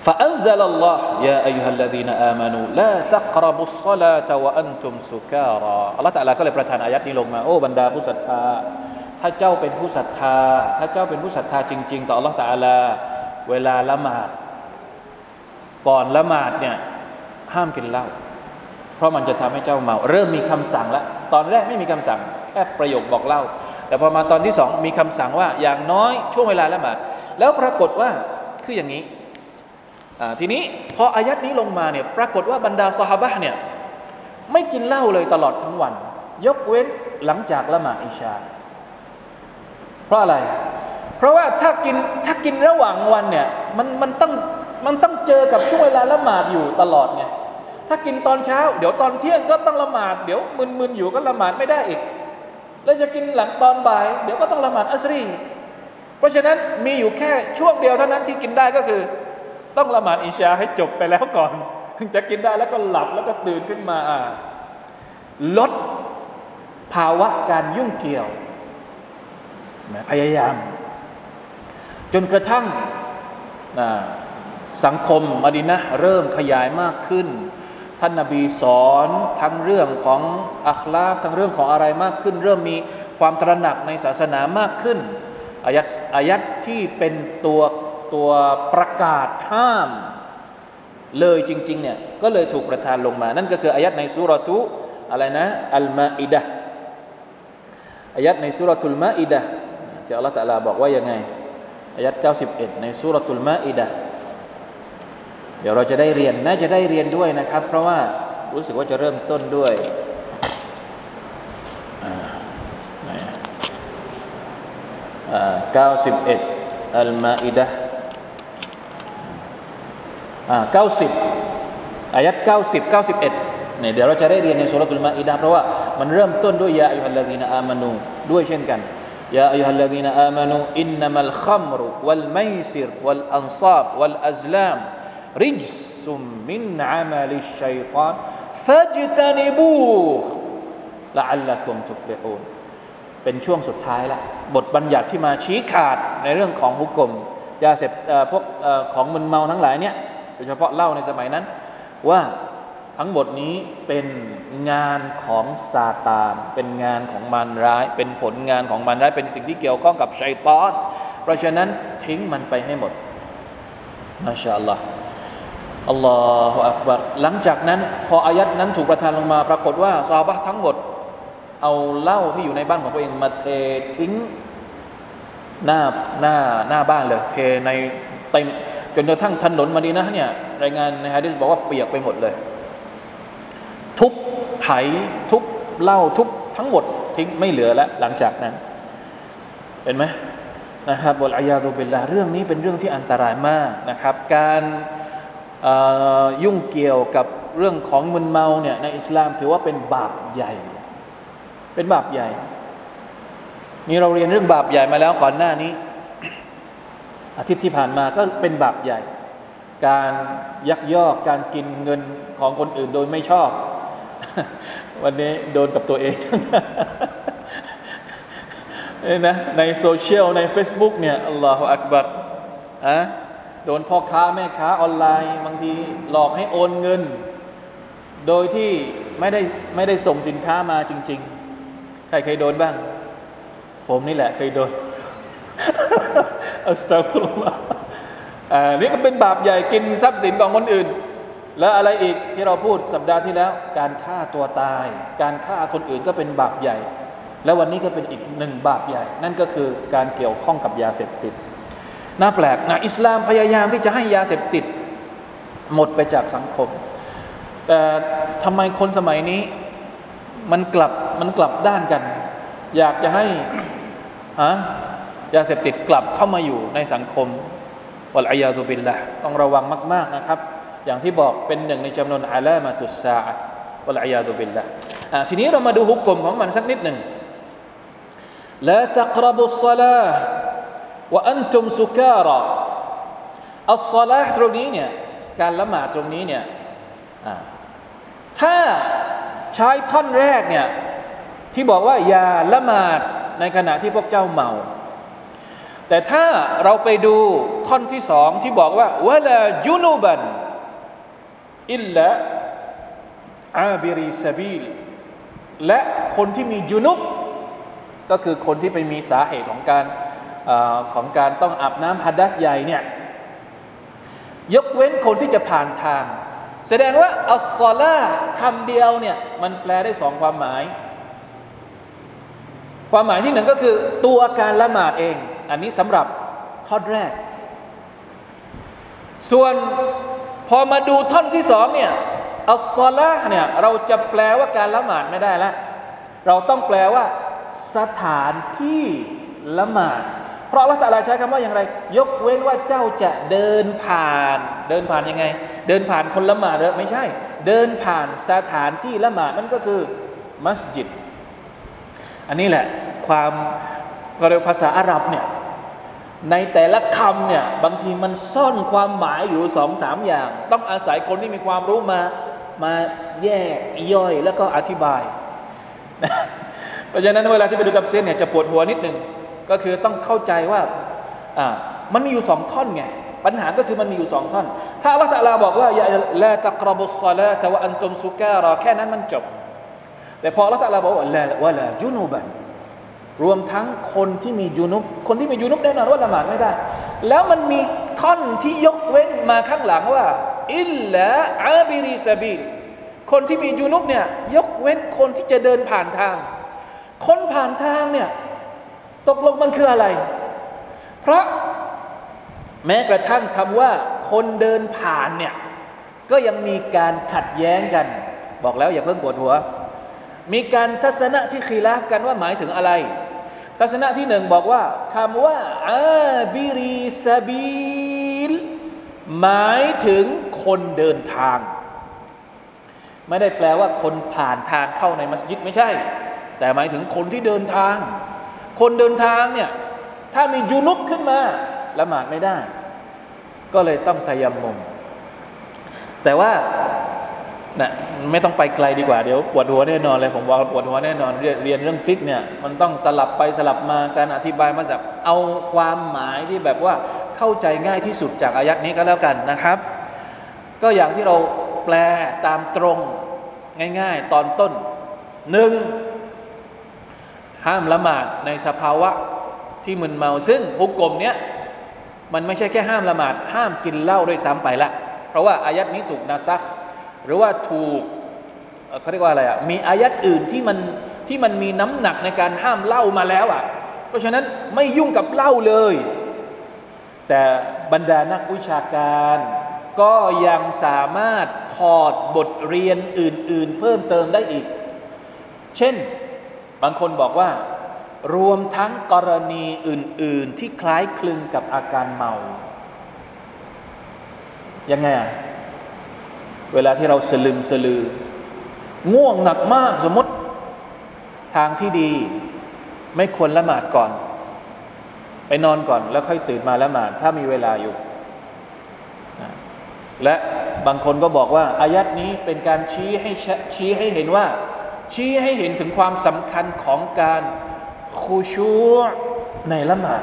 فأنزل الله يا أيها الذين آمنوا لا تقربوا الصلاة وأنتم سكارى อัลลอฮฺตะลาก็เลยประทานอายัดนี้ลงมาโอ้บรรดาผู้ศรัทธาถ้าเจ้าเป็นผู้ศรัทธา ถ้าเจ้าเป็นผู้ศรัทธาจริง ๆ ต่อ Allah ตาลา เวลาละหมาด ก่อนละหมาดเนี่ย ห้ามกินเหล้า เพราะมันจะทำให้เจ้าเมา เริ่มมีคำสั่งแล้ว ตอนแรกไม่มีคำสั่ง แค่ประโยคบอกเล่า แต่พอมาตอนที่สองมีคำสั่งว่า อย่างน้อยช่วงเวลาละหมาด แล้วปรากฏว่า คืออย่างนี้ ทีนี้พออายัดนี้ลงมาเนี่ยปรากฏว่าบรรดาสหบะเนี่ยไม่กินเหล้าเลยตลอดทั้งวัน ยกเว้นหลังจากละหมาดอิชา เพราะอะไร เพราะว่าถ้ากินถ้ากินระหว่างวันเนี่ยมันมันต้องมันต้องเจอกับช่วงเวลาละหมาดอยู่ตลอดไงถ้ากินตอนเช้า เดี๋ยวตอนเที่ยงก็ต้องละหมาด เดี๋ยวมึนๆอยู่ก็ละหมาดไม่ได้อีก แล้วจะกินหลังตอนบ่าย เดี๋ยวก็ต้องละหมาดอัสรี เพราะฉะนั้นมีอยู่แค่ช่วงเดียวเท่านั้นที่กินได้ก็คือ ต้องละหมาดอิชาให้จบไปแล้วก่อนถึงจะกินได้แล้วก็หลับแล้วก็ตื่นขึ้นมาลดภาวะการยุ่งเกี่ยวพยายาม จนกระทั่งสังคมมดินะเริ่มขยายมากขึ้น ท่านนาบีสอนทั้งเรื่องของอัคลาทั้งเรื่องของอะไรมากขึ้น เริ่มมีความตระหนักในศาสนามากขึ้นอายัดอายัดที่เป็นตัว ตัวประกาศห้าม เลยจริงๆเนี่ยก็เลยถูกประทานลงมา นั่นก็คืออายัดในสุรทุอะไรนะอัลมาอิดะอายัดในสุรทุลมาอิดะที่อัลลอฮฺตะลาบอกว่ายังไงอายัด91 ในสุรทุลมาอิดะเดี๋ยวเราจะได้เรียนน่าจะได้เรียนด้วยนะครับ เพราะว่ารู้สึกว่าจะเริ่มต้นด้วย91อัลมาอิดะ 90อายะฮ์90 91เนี่ยเดี๋ยวเราจะได้เรียนในسورة المائدةเพราะว่ามันเริ่มต้นด้วยيا أيها الذين آمنوا ด้วยเช่นกันيا أيها الذين آمنوا إنما الخمر والميسر والأنصاب والأزلام رجس من عمل الشيطان فاجتنبوه لعلكم تفلحونเป็นช่วงสุดท้ายละบทบัญญัติที่มาชี้ขาดในเรื่องของฮุก่มยาเสพพวกของมึนเมาทั้งหลายเนี่ย โดยเฉพาะเล้าในสมัยนั้น ว่าทั้งหมดนี้เป็นงานของซาตาน เป็นงานของมารร้าย เป็นผลงานของมารร้าย เป็นสิ่งที่เกี่ยวข้องกับชัยตอน เพราะฉะนั้นทิ้งมันไปให้หมดมาชาอัลลอฮ์อัลลอฮฺอักบัรหลังจากนั้น พออายัดนั้นถูกประทานลงมาปรากฏว่าซาบะทั้งหมด เอาเหล้าที่อยู่ในบ้านของตัวเองมาเททิ้งหน้าหน้าหน้าบ้านเลยเทในเต็ม จนกระทั่งถนนมาดีนะเนี่ยรายงานในฮะดิษบอกว่าเปียกไปหมดเลย ทุบไหทุบเหล้าทุบทั้งหมดทิ้งไม่เหลือแล้วหลังจากนั้น เห็นไหมนะครับบทอายาตุเบลลาเรื่องนี้เป็นเรื่องที่อันตรายมากนะครับ การยุ่งเกี่ยวกับเรื่องของมึนเมาเนี่ยในอิสลามถือว่าเป็นบาปใหญ่ เป็นบาปใหญ่ นี่เราเรียนเรื่องบาปใหญ่มาแล้วก่อนหน้านี้ อาทิตย์ที่ผ่านมาก็เป็นบาปใหญ่ การยักยอกการกินเงินของคนอื่นโดยไม่ชอบ วันนี้โดนกับตัวเองนะในโซเชียลใน Facebook เนี่ยอัลลอฮฺอักบัรอะโดนพ่อค้าแม่ค้าออนไลน์ บางทีหลอกให้โอนเงิน โดยที่ไม่ได้ไม่ได้ส่งสินค้ามาจริง ๆ ใครเคยโดนบ้าง ผมนี่แหละเคยโดน อัสตัฟุลลอฮอ่านี่ก็เป็นบาปใหญ่กินทรัพย์สินของคนอื่น แล้วอะไรอีกที่เราพูดสัปดาห์ที่แล้ว การฆ่าตัวตาย การฆ่าคนอื่นก็เป็นบาปใหญ่ แล้ววันนี้ก็เป็นอีกหนึ่งบาปใหญ่ นั่นก็คือการเกี่ยวข้องกับยาเสพติดน่าแปลกนะอิสลามพยายามที่จะให้ยาเสพติด หมดไปจากสังคม แต่ทำไมคนสมัยนี้ มันกลับมันกลับด้านกัน อยากจะให้ฮะ ยาเสพติดกลับเข้ามาอยู่ในสังคมวลอายาตุบิลละต้องระวังมาก ๆนะครับ อย่างที่บอกเป็นหนึ่งในจำนวนอาลามาตุสาอะวลอายาตุบิลละทีนี้เรามาดูหุกกลมของมันสักนิดหนึ่งละตักรบุสลาว่าอันตุมสุการะอัลสลาตรงนี้เนี่ยการละหมาดตรงนี้เนี่ยถ้าใช้ท่อนแรกเนี่ยที่บอกว่าอย่าละหมาดในขณะที่พวกเจ้าเมา แต่ถ้าเราไปดูท่อนที่สองที่บอกว่าวะลาจุนูบันอิลละอาบิริซาบีลและคนที่มีจุนุบก็คือคนที่ไปมีสาเหตุของการอของการต้องอาบน้ำฮัดดัสใหญ่เนี่ยยกเว้นคนที่จะผ่านทาง แสดงว่าอัลซอลาคำเดียวเนี่ยมันแปลได้สองความหมาย ความหมายที่หนึ่งก็คือตัวการละหมาดเอง อันนี้สำหรับท่อนแรก ส่วนพอมาดูท่อนที่สองเนี่ยอัลซอลาเนี่ยเราจะแปลว่าการละหมาดไม่ได้แล้ว เราต้องแปลว่าสถานที่ละหมาด เพราะอัลลอฮฺตะลาใช้คำว่าอย่างไร ยกเว้นว่าเจ้าจะเดินผ่านเดินผ่านยังไง เดินผ่านคนละหมาดหรือไม่ใช่ เดินผ่านสถานที่ละหมาดนั่นก็คือมัสยิด อันนี้แหละความเรียกภาษาอาหรับเนี่ย ในแต่ละคำเนี่ยบางทีมันซ่อนความหมายอยู่สองสามอย่าง ต้องอาศัยคนที่มีความรู้มามาแยกย่อยแล้วก็อธิบาย เพราะฉะนั้นเวลาที่ไปดูกับเซนเนี่ยจะปวดหัวนิดนึงก็คือต้องเข้าใจว่าอ่ามันมีอยู่สองท่อนไงปัญหาก็คือมันมีอยู่สองท่อน ถ้าอัลลอฮฺบอกว่าอย่าละตะกรบุสลาตะวะอันตุมสุการอแค่นั้นมันจบ แต่พออัลลอฮฺบอกว่าละวะละจุนูบัน รวมทั้งคนที่มียูนุบคนที่มียูนุบแน่นอนว่าละหมาดไม่ได้ แล้วมันมีท่อนที่ยกเว้นมาข้างหลังว่าอิลละอาบิริซาบิลคนที่มียูนุบเนี่ยยกเว้นคนที่จะเดินผ่านทาง คนผ่านทางเนี่ยตกลงมันคืออะไร เพราะแม้กระทั่งคำว่า คนเดินผ่านเนี่ยก็ยังมีการขัดแย้งกัน บอกแล้วอย่าเพิ่งปวดหัว มีการทัศนะที่คีลาฟกันว่าหมายถึงอะไร ทัศนะที่หนึ่งบอกว่าคำว่าعابري سبيلหมายถึงคนเดินทาง ไม่ได้แปลว่าคนผ่านทางเข้าในมัสยิดไม่ใช่ แต่หมายถึงคนที่เดินทาง คนเดินทางเนี่ยถ้ามีญุนุบขึ้นมาละหมาดไม่ได้ ก็เลยต้องตะยัมมุมแต่ว่า นะไม่ต้องไปไกลดีกว่าเดี๋ยวปวดหัวแน่นอนเลยผมว่าปวดหัวแน่นอนเรียนเรียนเรื่องฟิกเนี่ยมันต้องสลับไปสลับมาการอธิบายมาสับเอาความหมายที่แบบว่าเข้าใจง่ายที่สุดจากอายัดนี้ก็แล้วกันนะครับ ก็อย่างที่เราแปลตามตรงง่าย ๆ ตอนต้นหนึ่งห้ามละหมาดในสภาวะที่มึนเมาซึ่งฮุกกลมเนี้ยมันไม่ใช่แค่ห้ามละหมาด ห้ามกินเหล้าด้วยซ้ำไปละเพราะว่าอายัดนี้ถูกนาซัก หรือว่าถูกเขาเรียกว่าอะไรอะมีอายัดอื่นที่มันที่มันมีน้ำหนักในการห้ามเหล้ามาแล้วอะ เพราะฉะนั้นไม่ยุ่งกับเหล้าเลย แต่บรรดานักวิชาการ ก็ยังสามารถถอดบทเรียนอื่น ๆ เพิ่มเติมได้อีก เช่น บางคนบอกว่ารวมทั้งกรณีอื่น ๆ ที่คล้ายคลึงกับอาการเมา ยังไงอะ เวลาที่เราสลึมสลือ ง่วงหนักมากสมมติทางที่ดี ไม่ควรละหมาดก่อน ไปนอนก่อนแล้วค่อยตื่นมาละหมาดถ้ามีเวลาอยู่และบางคนก็บอกว่าอายัดนี้เป็นการชี้ให้ชี้ให้เห็นว่า ชี้ให้เห็นถึงความสำคัญของการคูชูในละหมาด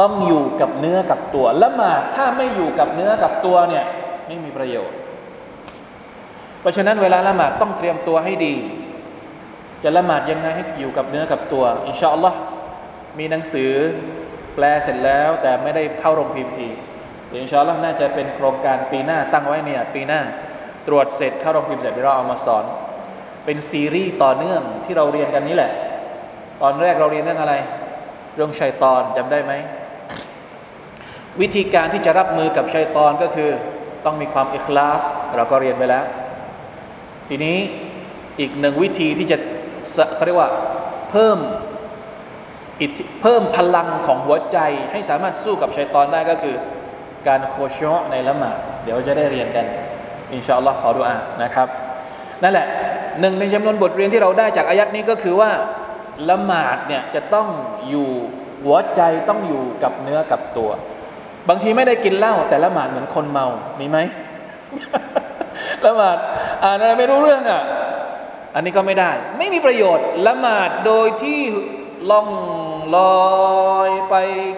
ต้องอยู่กับเนื้อกับตัวละหมาดถ้าไม่อยู่กับเนื้อกับตัวเนี่ย ไม่มีประโยชน์ เพราะฉะนั้นเวลาละหมาดต้องเตรียมตัวให้ดี จะละหมาดยังไงให้อยู่กับเนื้อกับตัว อินชาอัลลอฮ์มีหนังสือแปลเสร็จแล้ว แต่ไม่ได้เข้าโรงพิมพ์ทีอินชาอัลลอฮ์น่าจะเป็นโครงการปีหน้าตั้งไว้เนี่ยปีหน้าตรวจเสร็จเข้าโรงพิมพ์เสร็จเดี๋ยวเราเอามาสอน เป็นซีรีส์ต่อเนื่องที่เราเรียนกันนี้แหละ ตอนแรกเราเรียนเรื่องอะไร เรื่องชัยตอนจำได้ไหมวิธีการที่จะรับมือกับชัยตอนก็คือ ต้องมีความอิคลาส เราก็เรียนไปแล้ว ทีนี้อีกหนึ่งวิธีที่จะเขาเรียกว่าเพิ่มเพิ่มพลังของหัวใจให้สามารถสู้กับชัยตอนได้ก็คือ การโคชอในละหมาดเดี๋ยวจะได้เรียนกัน อินชาอัลลอฮ์ขอดุอานะครับ นั่นแหละหนึ่งในจำนวนบทเรียนที่เราได้จากอายัดนี้ก็คือว่าละหมาดเนี่ยจะต้องอยู่หัวใจต้องอยู่กับเนื้อกับตัว บางทีไม่ได้กินเหล้าแต่ละหมาดเหมือนคนเมามีไหมละหมาดอ่านอะไรไม่รู้เรื่องอะอันนี้ก็ไม่ได้ ไม่มีประโยชน์ละหมาดโดยที่ล่องลอยไป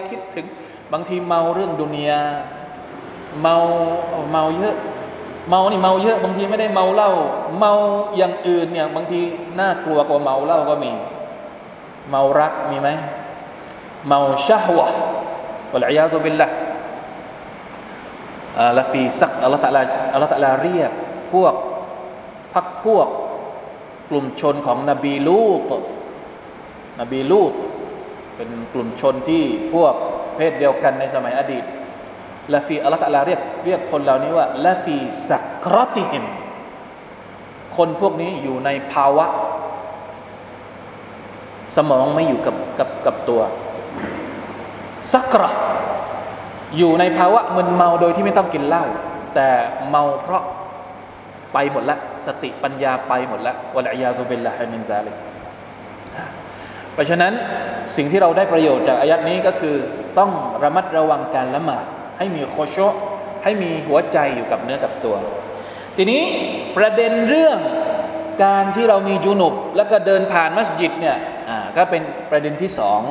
คิดถึง บางทีเมาเรื่องดุนยาเมาเมาเยอะ เมานี่เมาเยอะ บางทีไม่ได้เมาเหล้าเมาอย่างอื่นเนี่ยบางทีน่ากลัวกว่าเมาเหล้าก็มี เมารักมีไหมเมาชาวะวะลัยยาตุบิลละ ละฟีซักอัลลอฮฺตะลาอัลลอฮฺตะลาเรียกพวกพักพวกกลุ่มชนของนบีลูตนบีลูตเป็นกลุ่มชนที่พวกเพศเดียวกันในสมัยอดีตละอัลลอฮฺตะอาลาเรียกเรียกคนเหล่านี้ว่าلفي سكرتهمคนพวกนี้อยู่ในภาวะ สมองไม่อยู่กับกับกับตัวسكرة อยู่ในภาวะมึนเมาโดยที่ไม่ต้องกินเหล้าแต่เมาเพราะไปหมดละสติปัญญาไปหมดละوالعياذ بالله من ذلكเพราะฉะนั้นสิ่งที่เราได้ประโยชน์จากอายัดนี้ก็คือต้องระมัดระวังการละหมาด ให้มีโคชะให้มีหัวใจอยู่กับเนื้อกับตัว ทีนี้ประเด็นเรื่องการที่เรามีจุนุบแล้วก็เดินผ่านมัสยิดเนี่ยอ่าก็เป็นประเด็นที่สอง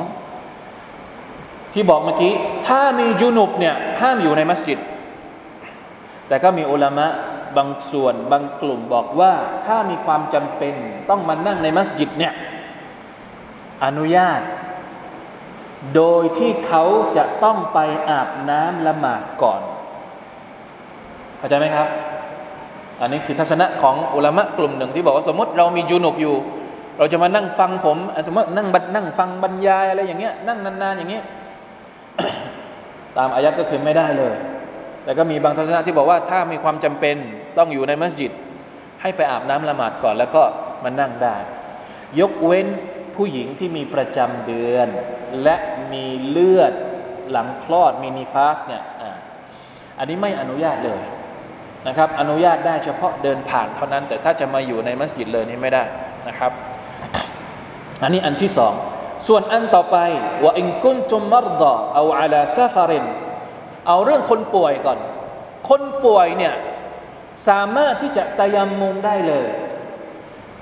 ที่บอกเมื่อกี้ ถ้ามีจุนุบเนี่ยห้ามอยู่ในมัสยิด แต่ก็มีอุลามะบางส่วนบางกลุ่มบอกว่าถ้ามีความจำเป็นต้องมานั่งในมัสยิดเนี่ยอนุญาต โดยที่เขาจะต้องไปอาบน้ำละหมาดก่อน เข้าใจไหมครับ อันนี้คือทัศนะของอุลามะกลุ่มหนึ่งที่บอกว่าสมมติเรามีจูนุบอยู่ เราจะมานั่งฟังผมสมมตินั่งบัดนั่งฟังบรรยายอะไรอย่างเงี้ยนั่งนานๆอย่างเงี้ย ตามอายัดก็คือไม่ได้เลย แต่ก็มีบางทัศนะที่บอกว่าถ้ามีความจำเป็นต้องอยู่ในมัสยิด ให้ไปอาบน้ำละหมาดก่อน แล้วก็มานั่งได้ ยกเว้นผู้หญิงที่มีประจำเดือน และมีเลือดหลังคลอดมีนิฟาสเนี่ยอันนี้ไม่อนุญาตเลยนะครับ อนุญาตได้เฉพาะเดินผ่านเท่านั้น แต่ถ้าจะมาอยู่ในมัสยิดเลยนี่ไม่ได้นะครับ อันนี้อันที่สอง ส่วนอันต่อไปว่าอินกุนจุมมรดาเอาอาลาซาฟารินเอาเรื่องคนป่วยก่อน คนป่วยเนี่ยสามารถที่จะตะยมมุงได้เลย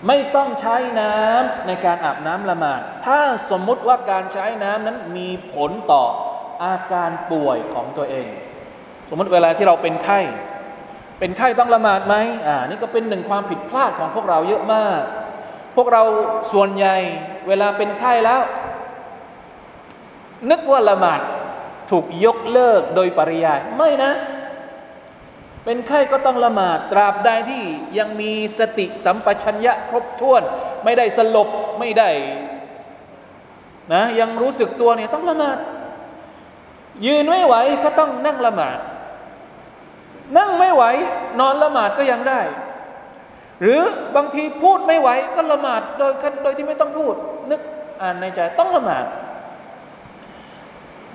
ไม่ต้องใช้น้ำในการอาบน้ำละหมาด ถ้าสมมุติว่าการใช้น้ำนั้นมีผลต่ออาการป่วยของตัวเอง สมมติเวลาที่เราเป็นไข้ เป็นไข้ต้องละหมาดไหมอ่านี่ก็เป็นหนึ่งความผิดพลาดของพวกเราเยอะมาก พวกเราส่วนใหญ่เวลาเป็นไข้แล้ว นึกว่าละหมาดถูกยกเลิกโดยปริยายไม่นะ เป็นไข้ก็ต้องละหมาดตราบใดที่ยังมีสติสัมปชัญญะครบถ้วน ไม่ได้สลบไม่ได้นะยังรู้สึกตัวเนี่ยต้องละหมาด ยืนไม่ไหวก็ต้องนั่งละหมาด นั่งไม่ไหวนอนละหมาดก็ยังได้ หรือบางทีพูดไม่ไหวก็ละหมาดโดยโดยที่ไม่ต้องพูด นึกอ่านในใจต้องละหมาด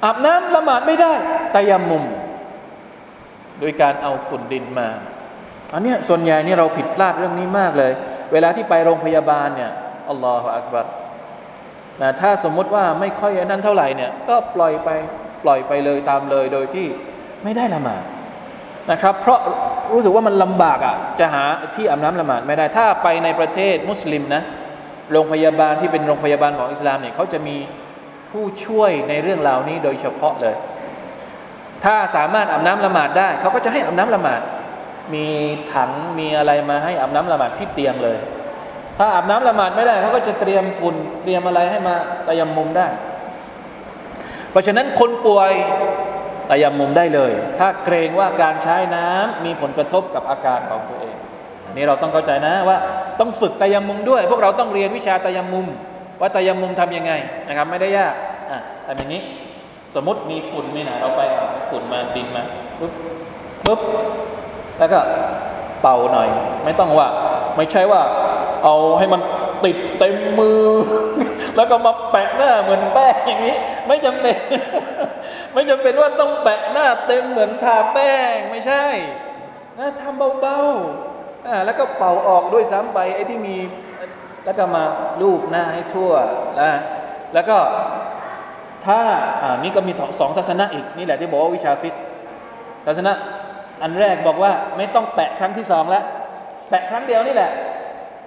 อาบน้ำละหมาดไม่ได้ตายามุม โดยการเอาฝุ่นดินมาอันนี้ส่วนใหญ่นี่เราผิดพลาดเรื่องนี้มากเลย เวลาที่ไปโรงพยาบาลเนี่ยอัลลอฮฺอักบัรนะถ้าสมมุติว่าไม่ค่อยนั่นเท่าไหร่เนี่ยก็ปล่อยไปปล่อยไปเลยตามเลยโดยที่ไม่ได้ละหมาด นะครับเพราะรู้สึกว่ามันลำบากอะจะหาที่อาบน้ำละหมาดไม่ได้ ถ้าไปในประเทศมุสลิมนะโรงพยาบาลที่เป็นโรงพยาบาลของอิสลามเนี่ยเขาจะมีผู้ช่วยในเรื่องรานี้โดยเฉพาะเลย ถ้าสามารถอาบน้ำละหมาดได้เขาก็จะให้อาบน้ำละหมาด มีถังมีอะไรมาให้อาบน้ำละหมาดที่เตียงเลย ถ้าอาบน้ำละหมาดไม่ได้เขาก็จะเตรียมฝุ่นเตรียมอะไรให้มาตะยำมุมได้ เพราะฉะนั้นคนป่วย ตะยำมุมได้เลย ถ้าเกรงว่าการใช้น้ำมีผลกระทบกับอาการของตัวเองอันนี้เราต้องเข้าใจนะว่าต้องฝึกตะยำมุมด้วย พวกเราต้องเรียนวิชาตะยำมุม ว่าตะยำมุมทำยังไงนะครับไม่ได้ยากอะทำอย่างนี้ สมมติมีฝุ่นนี่นะเราไปฝุ่นมาดินมาปุ๊บปุ๊บแล้วก็เป่าหน่อย ไม่ต้องว่า ไม่ใช่ว่าเอาให้มันติดเต็มมือ แล้วก็มาแปะหน้าเหมือนแป้งอย่างนี้ ไม่จำเป็น ไม่จำเป็นว่าต้องแปะหน้าเต็มเหมือนทาแป้งไม่ใช่นะทำเบาๆอ่าแล้วก็เป่าออกด้วยซ้ำไปไอ้ที่มีแล้วก็มาลูบหน้าให้ทั่วนะแล้วก็ถ้าอ่านี่ก็มีสองทัศนะอีกนี่แหละที่บอกว่าวิชาฟิตทัศนะอันแรกบอกว่าไม่ต้องแปะครั้งที่สองแล้วแปะครั้งเดียวนี่แหละ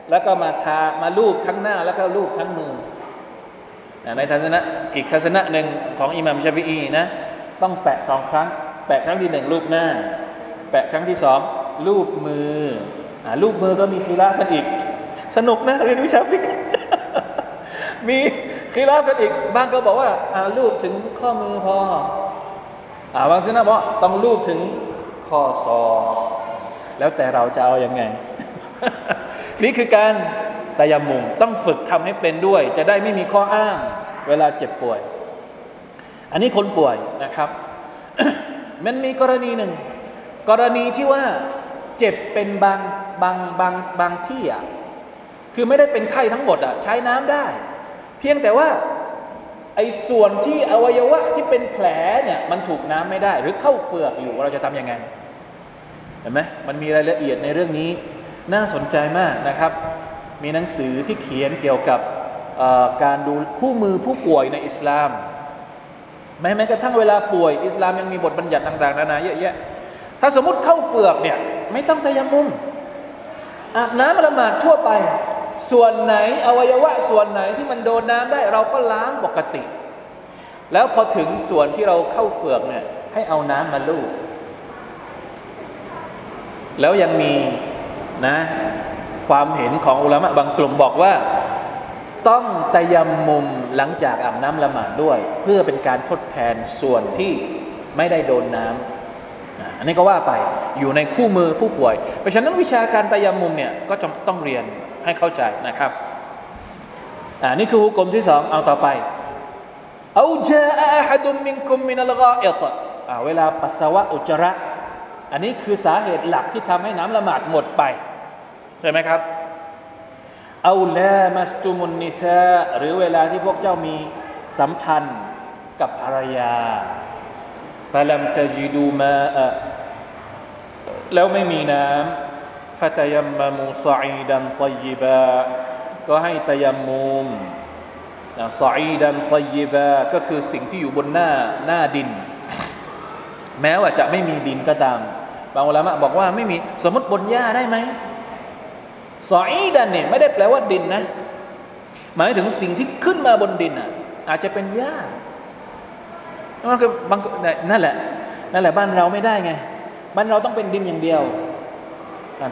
แล้วก็มาทามาลูบทั้งหน้าแล้วก็ลูบทั้งมือ ในทัศนะอีกทัศนะหนึ่งของอิหม่ามชาฟิอีนะต้องแปะสองครั้ง แปะครั้งที่หนึ่งลูบหน้า แปะครั้งที่สองลูบมืออ่าลูบมือก็มีคีรากันอีก สนุกนะเรียนวิชาฟิกมีคีรากันอีกบางก็บอกว่าอ่าลูบถึงข้อมือพออาบางทัศนะบอกต้องลูบถึงข้อศอกแล้วแต่เราจะเอาอยัางไง นี่คือการ ตายามุมต้องฝึกทำให้เป็นด้วย จะได้ไม่มีข้ออ้าง เวลาเจ็บป่วย อันนี้คนป่วยนะครับ มันมีกรณีหนึ่ง กรณีที่ว่าเจ็บเป็นบางบางบางบางที่อะคือไม่ได้เป็นไข้ทั้งหมดอะใช้น้ำได้ เพียงแต่ว่าไอ้ส่วนที่อวัยวะที่เป็นแผลเนี่ยมันถูกน้ำไม่ได้ หรือเข้าเฟือกอยู่เราจะทำยังไงเห็นไหมมันมีรายละเอียดในเรื่องนี้น่าสนใจมากนะครับ มีหนังสือที่เขียนเกี่ยวกับการดูคู่มือผู้ป่วยในอิสลาม แม้แม้กระทั่งเวลาป่วย อิสลามยังมีบทบัญญัติต่างๆนานาเยอะแยะถ้าสมมติเข้าเฟือกเนี่ยไม่ต้องตะยมุมอาบน้ำละหมาดทั่วไป ส่วนไหนอวัยวะส่วนไหนที่มันโดนน้ำได้เราก็ล้างปกติ แล้วพอถึงส่วนที่เราเข้าเฟือกเนี่ยให้เอาน้ำมาลูบแล้วยังมีนะ ความเห็นของอุลามะบางกลุ่มบอกว่า ต้องตะยำมุมหลังจากอาบน้ำละหมาดด้วย เพื่อเป็นการทดแทนส่วนที่ไม่ได้โดนน้ำอันนี้ก็ว่าไปอยู่ในคู่มือผู้ป่วย เพราะฉะนั้นวิชาการตะยำมุมเนี่ยก็จะต้องเรียนให้เข้าใจนะครับอ่านี่คือหุกลมที่สองเอาต่อไปเอาจาอะฮัดุมมินคุมมินัลกาอิตอ่าเวลาปัสสาวะอุจจาระ อันนี้คือสาเหตุหลักที่ทำให้น้ำละหมาดหมดไป ใช่ไหมครับเอาลามัสตุมุนนิซาหรือเวลาที่พวกเจ้ามีสัมพันธ์กับภรรยาฟลัมตจิดูมาแล้วไม่มีน้ำฟตยัมมามูซอีดันตยิบาก็ให้ตยัมมุมซอีดันตยิบาก็คือสิ่งที่อยู่บนหน้าหน้าดิน แม้ว่าจะไม่มีดินก็ตาม บางอุลามะบอกว่าไม่มีสมมติบนหญ้าได้ไหม สออีดันเนี่ยไม่ได้แปลว่าดินนะ หมายถึงสิ่งที่ขึ้นมาบนดินอะ อาจจะเป็นหญ้านั่นคือบางนั่นแหละ นั่นแหละบ้านเราไม่ได้ไง บ้านเราต้องเป็นดินอย่างเดียว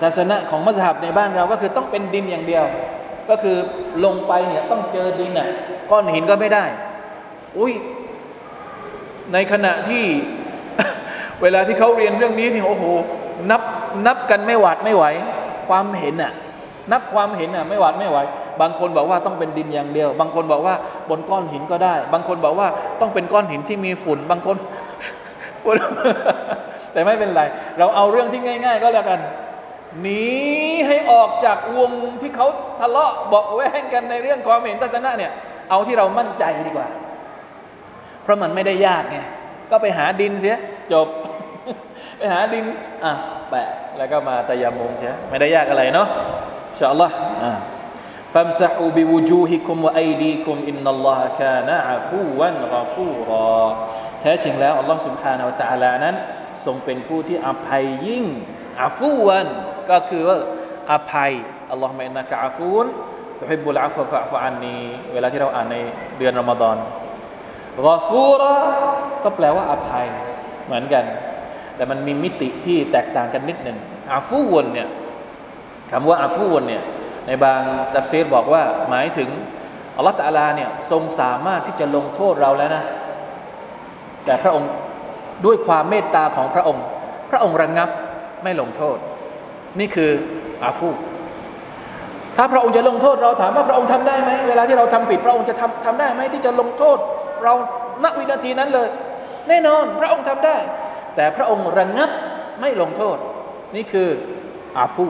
ทัศนะของมัสยิดในบ้านเราก็คือต้องเป็นดินอย่างเดียว ก็คือลงไปเนี่ยต้องเจอดินอะก้อนหินก็ไม่ได้ อุ้ยในขณะที่เวลาที่เขาเรียนเรื่องนี้นี่โอ้โหนับนับกันไม่หวาดไม่ไหว ความเห็นอะ นับความเห็นอะไม่หวาดไม่ไหว บางคนบอกว่าต้องเป็นดินอย่างเดียว บางคนบอกว่าบนก้อนหินก็ได้ บางคนบอกว่าต้องเป็นก้อนหินที่มีฝุ่น บางคน แต่ไม่เป็นไร เราเอาเรื่องที่ง่าย ๆ ก็แล้วกันหนีให้ออกจากวงที่เขาทะเลาะบอกแว้งกันในเรื่องความเห็นทัศนะเนี่ย เอาที่เรามั่นใจดีกว่า เพราะมันไม่ได้ยากไง ก็ไปหาดินเสียจบ ไปหาดิน อะ แปะ แล้วก็มาตะยัมมุมเสีย ไม่ได้ยากอะไรเนาะ ชาอัลลอฮ์ฟัมซะอูบิวูจูฮิคุมวะไอดีคุมอินนัลลอฮะกานะอาฟูวันกาฟูรอแท้จริงแล้วอัลลอฮ์ سبحانه และ تعالى นั้นทรงเป็นผู้ที่อภัยยิ่งอาฟูวันก็คือว่าอภัยอัลลอฮ์ไม่นักอาฟูนตุฮิบุลอาฟฟะฟะอันนี้เวลาที่เราอ่านในเดือนรอมฎอนกาฟูรอก็แปลว่าอภัยเหมือนกัน แต่มันมีมิติที่แตกต่างกันนิดหนึ่งอาฟูวนเนี่ย คำว่าอาฟูนเนี่ยในบางตัฟซีรบอกว่าหมายถึงอัลลอฮฺตะลาเนี่ยทรงสามารถที่จะลงโทษเราแล้วนะ แต่พระองค์ด้วยความเมตตาของพระองค์ พระองค์ระงงับไม่ลงโทษ นี่คืออาฟู ถ้าพระองค์จะลงโทษเราถามว่าพระองค์ทำได้ไหมเวลาที่เราทำผิด พระองค์จะทำทำได้ไหมที่จะลงโทษ เราณวินาทีนั้นเลย แน่นอนพระองค์ทำได้ แต่พระองค์ระงงับไม่ลงโทษ นี่คืออาฟู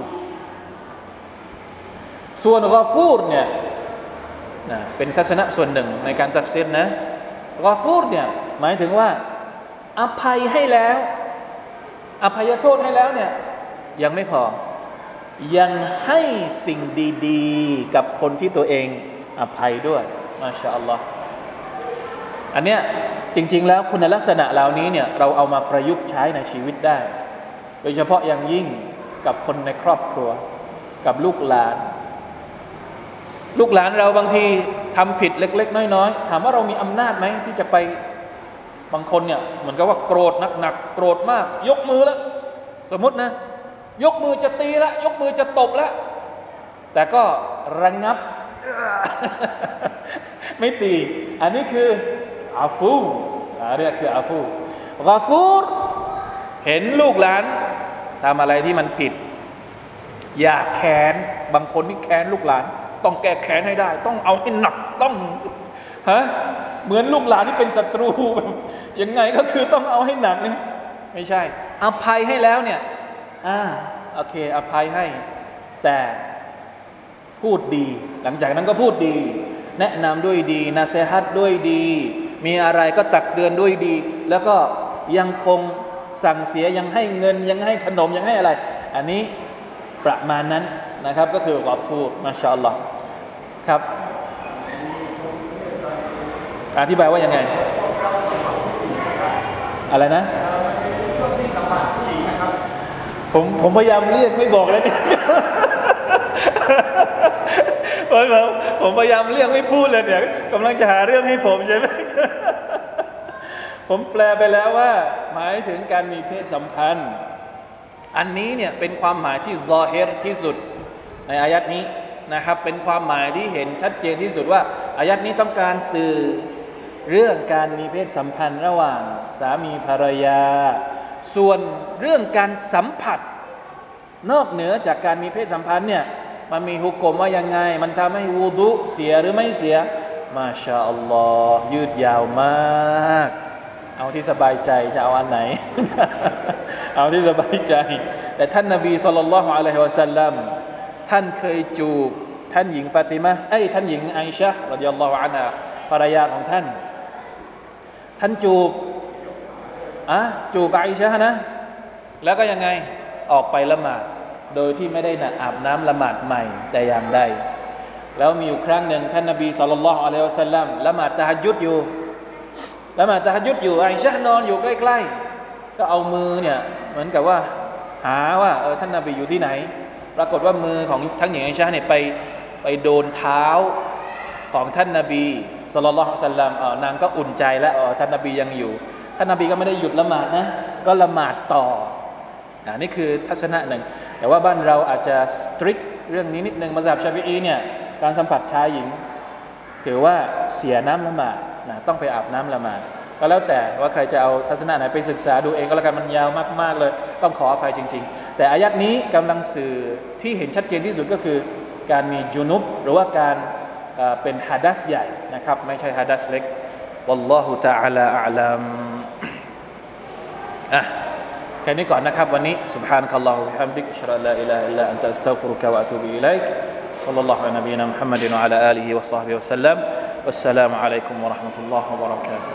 ส่วนกอฟูรเนี่ยนะเป็นทัศนะส่วนหนึ่งในการตัดสินนะกอฟูรเนี่ยหมายถึงว่า อภัยให้แล้ว อภัยโทษให้แล้วเนี่ยยังไม่พอ ยังให้สิ่งดีๆ กับคนที่ตัวเองอภัยด้วยมาชาอัลลอฮ์อันเนี้ยจริง ๆ แล้วคุณลักษณะเหล่านี้เนี่ยเราเอามาประยุกต์ใช้ในชีวิตได้ โดยเฉพาะอย่างยิ่งกับคนในครอบครัว กับลูกหลาน ลูกหลานเราบางทีทำผิดเล็ก ๆ น้อยๆถามว่าเรามีอำนาจไหมที่จะไปบางคนเนี่ยเหมือนกับว่าโกรธหนักๆโกรธมาก ยกมือแล้วสมมตินะ ยกมือจะตีละยกมือจะตบละแต่ก็ระงงับ ไม่ตี อันนี้คืออาฟูเรียกคืออาฟูกาฟูรเห็นลูกหลานทำอะไรที่มันผิด อยากแค้นบางคนนี่แค้นลูกหลาน ต้องแก้แค้นให้ได้ ต้องเอาให้หนักต้องฮะเหมือนลูกหลานที่เป็นศัตรูยังไงก็คือต้องเอาให้หนักนี่ไม่ใช่ อภัยให้แล้วเนี่ยอ่าโอเค อภัยให้ แต่พูดดี หลังจากนั้นก็พูดดี แนะนำด้วยดีนาเซฮัดด้วยดี มีอะไรก็ตักเตือนด้วยดี แล้วก็ยังคงสั่งเสียยังให้เงินยังให้ขนมยังให้อะไร อันนี้ประมาณนั้นนะครับ ก็คือวาฟูมาชาอัลลอฮ์ ครับ อธิบายว่ายังไง อะไรนะ ผมผมพยายามเรียกไม่บอกเลยเนี่ยผมผมผมพยายามเรียกไม่พูดเลยเนี่ยกำลังจะหาเรื่องให้ผมใช่ไหมผมแปลไปแล้วว่า หมายถึงการมีเพศสัมพันธ์ อันนี้เนี่ยเป็นความหมายที่ซอเฮรที่สุดในอายัดนี้ นะครับเป็นความหมายที่เห็นชัดเจนที่สุดว่าอายัดนี้ต้องการสื่อเรื่องการมีเพศสัมพันธ์ระหว่างสามีภรรยา ส่วนเรื่องการสัมผัส นอกเหนือจากการมีเพศสัมพันธ์เนี่ยมันมีฮุกกลมว่ายังไง มันทำให้วูดุเสียหรือไม่เสีย มาชาอัลลอฮ์ยืดยาวมาก เอาที่สบายใจจะเอาอันไหน เอาที่สบายใจ แต่ท่านนบีสุลต่านละฮ์อะลัยฮิวะสัลลัม ท่านเคยจูบท่านหญิงฟาติมะเอ้ยท่านหญิงไอชะรดิยัลลอฮุอันาภรรยาของท่าน ท่านจูบอะจูบไอชะนะ แล้วก็ยังไงออกไปละหมาด โดยที่ไม่ได้นะอาบน้ำละหมาดใหม่แต่อย่างใดแล้วมีอยู่ครั้งหนึ่งท่านนบีสุลต่านละฮ์อะลัยฮิวะสัลลัมละหมาดตะฮัยุดอยู่ละหมาดตะฮัยุดอยู่ไอชะนอนอยู่ใกล้ ๆ ก็เอามือเนี่ยเหมือนกับว่า หาว่าเออท่านนบีอยู่ที่ไหน ปรากฏว่ามือของทั้งหญิงไอชะเนี่ยไปไปโดนเท้าของท่านนบีสุลต่านสัลลัมเออนางก็อุ่นใจแล้วเออท่านนบียังอยู่ ท่านนบีก็ไม่ได้หยุดละหมาดนะก็ละหมาดต่อนะนี่คือทัศนะหนึ่ง แต่ว่าบ้านเราอาจจะสตริกเรื่องนี้นิดนึงมาจากชาฟิอีเนี่ยการสัมผัสชายหญิง ถือว่าเสียน้ำละหมาดนะต้องไปอาบน้ำละหมาดก็แล้วแต่ว่าใครจะเอาทัศนะไหนไปศึกษาดูเองก็แล้วกันมันยาวมาก ๆ เลย ต้องขออภัยจริง ๆ แต่อายัดนี้กำลังสื่อที่เห็นชัดเจนที่สุดก็คือ การมีจุนุบหรือว่าการเป็นฮัดัสใหญ่นะครับ ไม่ใช่ฮัดัสเล็ก والله تعالى أعلم อ่ะแค่นี้ก่อนนะครับวันนี้ سبحانك اللهم وبحمدك أشهد أن لا إله إلا أنت أستغفرك وأتوب إليك صلى الله على نبينا محمد وعلى آله وصحبه وسلم والسلام عليكم ورحمة الله وبركاته